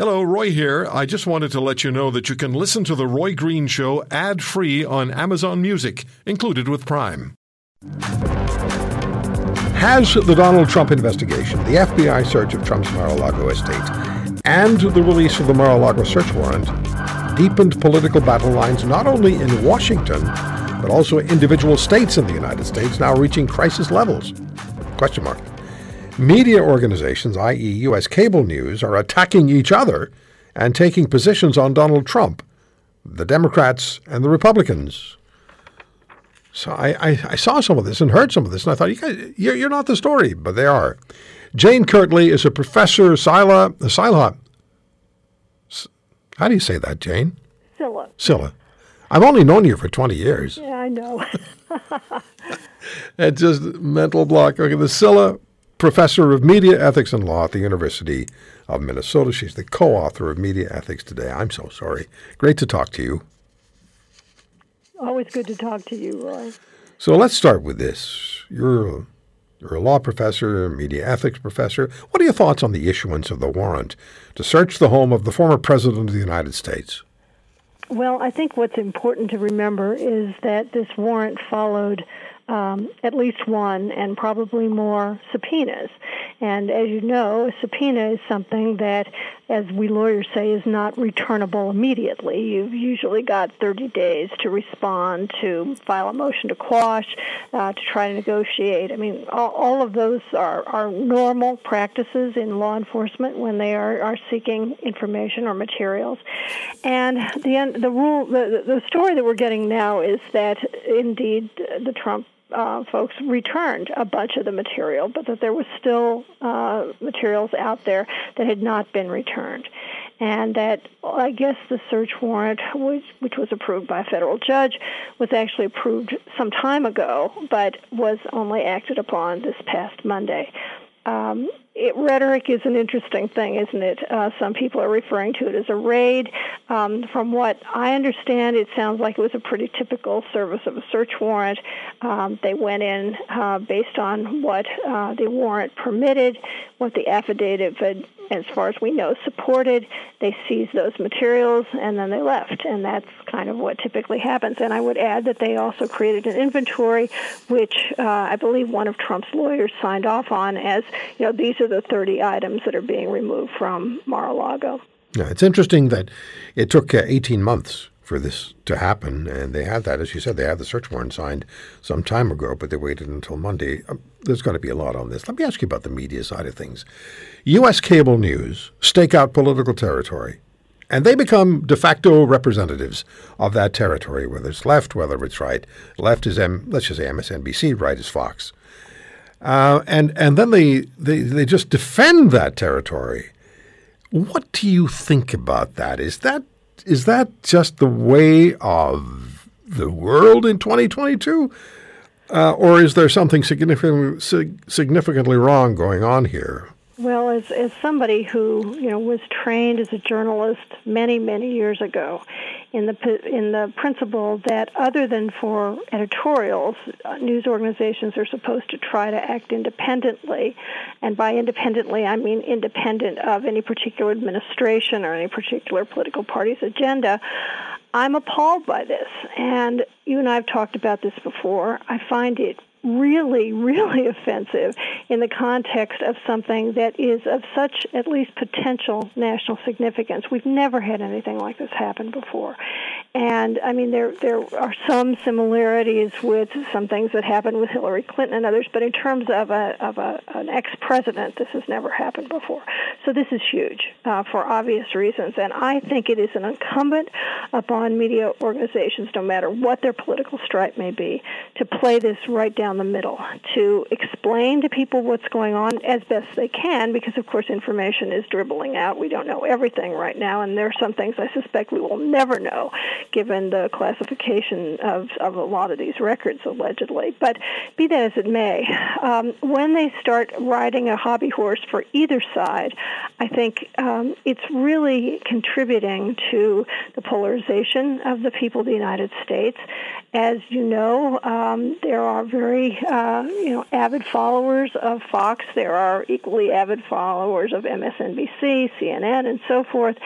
Hello, Roy here. I just wanted to let you know that you can listen to The Roy Green Show ad free on Amazon Music, included with Prime. Has the Donald Trump investigation, the FBI search of Trump's Mar a Lago estate, and the release of the Mar a Lago search warrant deepened political battle lines not only in Washington, but also individual states in the United States now reaching crisis levels? Question mark. Media organizations, i.e., U.S. cable news, are attacking each other and taking positions on Donald Trump, the Democrats and the Republicans. So I, I, I, saw some of this and heard some of this, and I thought, you guys, you're, you're not the story, but they are. Jane Kirtley is a professor, Sila, Sila. How do you say that, Jane? Silha. Silha. I've only known you for 20 years. Yeah, I know. it's just mental block. Okay, the Silha professor of media ethics and law at the University of Minnesota. She's the co author of Media Ethics Today. I'm so sorry. Great to talk to you. Always good to talk to you, Roy. So let's start with this. You're, you're a law professor, a media ethics professor. What are your thoughts on the issuance of the warrant to search the home of the former president of the United States? Well, I think what's important to remember is that this warrant followed um, at least one and probably more subpoenas. And as you know, a subpoena is something that, as we lawyers say, is not returnable immediately. You've usually got 30 days to respond, to file a motion to quash, uh, to try to negotiate. I mean, all, all of those are, are normal practices in law enforcement when they are, are seeking information or materials. And the, the rule, the, the story that we're getting now is that indeed the Trump uh, folks returned a bunch of the material, but that there was still uh, materials out there that had not been returned. And that I guess the search warrant, which, which was approved by a federal judge, was actually approved some time ago, but was only acted upon this past Monday. Um, it, rhetoric is an interesting thing, isn't it? Uh, some people are referring to it as a raid. Um, from what I understand, it sounds like it was a pretty typical service of a search warrant. Um, they went in uh, based on what uh, the warrant permitted, what the affidavit, as far as we know, supported. They seized those materials and then they left, and that's kind of what typically happens. And I would add that they also created an inventory, which uh, I believe one of Trump's lawyers signed off on as, you know, these are the 30 items that are being removed from Mar-a-Lago. Yeah, it's interesting that it took uh, 18 months for this to happen, and they had that, as you said, they had the search warrant signed some time ago, but they waited until Monday. Um, there's going to be a lot on this. Let me ask you about the media side of things. U.S. cable news stake out political territory, and they become de facto representatives of that territory, whether it's left, whether it's right. Left is M, let's just say MSNBC, right is Fox. Uh, and and then they, they they just defend that territory. What do you think about that? Is that is that just the way of the world in 2022, uh, or is there something significantly significantly wrong going on here? Well, as as somebody who you know was trained as a journalist many many years ago, in the in the principle that other than for editorials, news organizations are supposed to try to act independently, and by independently I mean independent of any particular administration or any particular political party's agenda. I'm appalled by this, and you and I have talked about this before. I find it really, really offensive in the context of something that is of such, at least potential national significance. We've never had anything like this happen before. And I mean, there there are some similarities with some things that happened with Hillary Clinton and others, but in terms of a of a, an ex president, this has never happened before. So this is huge uh, for obvious reasons, and I think it is an incumbent upon media organizations, no matter what their political stripe may be, to play this right down the middle, to explain to people what's going on as best they can, because of course information is dribbling out. We don't know everything right now, and there are some things I suspect we will never know given the classification of, of a lot of these records, allegedly. But be that as it may, um, when they start riding a hobby horse for either side, I think um, it's really contributing to the polarization of the people of the United States. As you know, um, there are very uh, you know avid followers of Fox. There are equally avid followers of MSNBC, CNN, and so forth.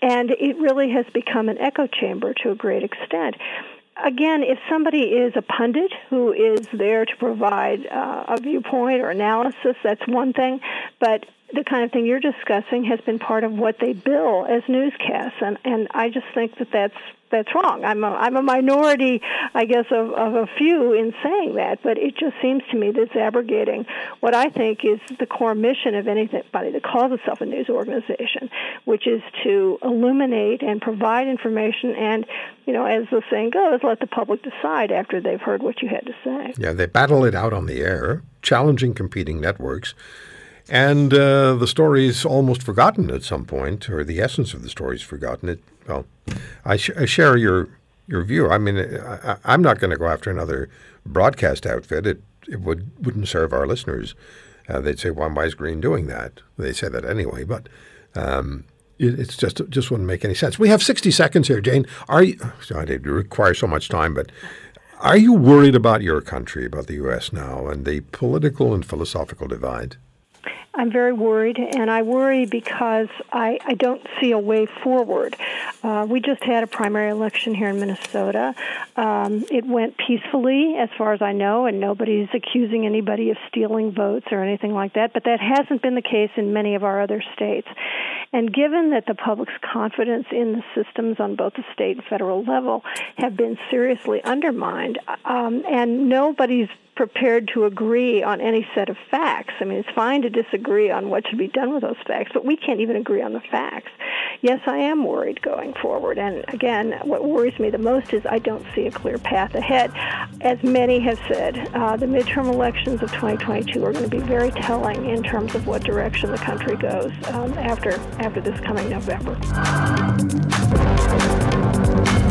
And it really has become an echo chamber to a great extent again, if somebody is a pundit who is there to provide uh, a viewpoint or analysis, that's one thing. But the kind of thing you're discussing has been part of what they bill as newscasts, and and I just think that that's that's wrong. I'm a, I'm a minority, I guess, of, of a few in saying that, but it just seems to me that it's abrogating what I think is the core mission of anybody that calls itself a news organization, which is to illuminate and provide information and, you know, as the saying goes, let the public decide after they've heard what you had to say. Yeah, they battle it out on the air, challenging competing networks. And uh, the story's almost forgotten at some point, or the essence of the story's forgotten. It well, I, sh- I share your your view. I mean, I, am not going to go after another broadcast outfit. It it would wouldn't serve our listeners. Uh, they'd say, "Why, is Green doing that?" They say that anyway, but. Um, it, it's just just wouldn't make any sense. We have 60 seconds here, Jane. Are you? Sorry, it requires so much time, but are you worried about your country, about the U.S. now, and the political and philosophical divide? I'm very worried, and I worry because I, I don't see a way forward. Uh, we just had a primary election here in Minnesota. Um, it went peacefully, as far as I know, and nobody's accusing anybody of stealing votes or anything like that, but that hasn't been the case in many of our other states. And given that the public's confidence in the systems on both the state and federal level have been seriously undermined, um, and nobody's prepared to agree on any set of facts. I mean, it's fine to disagree on what should be done with those facts, but we can't even agree on the facts. Yes, I am worried going forward. And again, what worries me the most is I don't see a clear path ahead. As many have said, uh, the midterm elections of 2022 are going to be very telling in terms of what direction the country goes um, after after this coming November.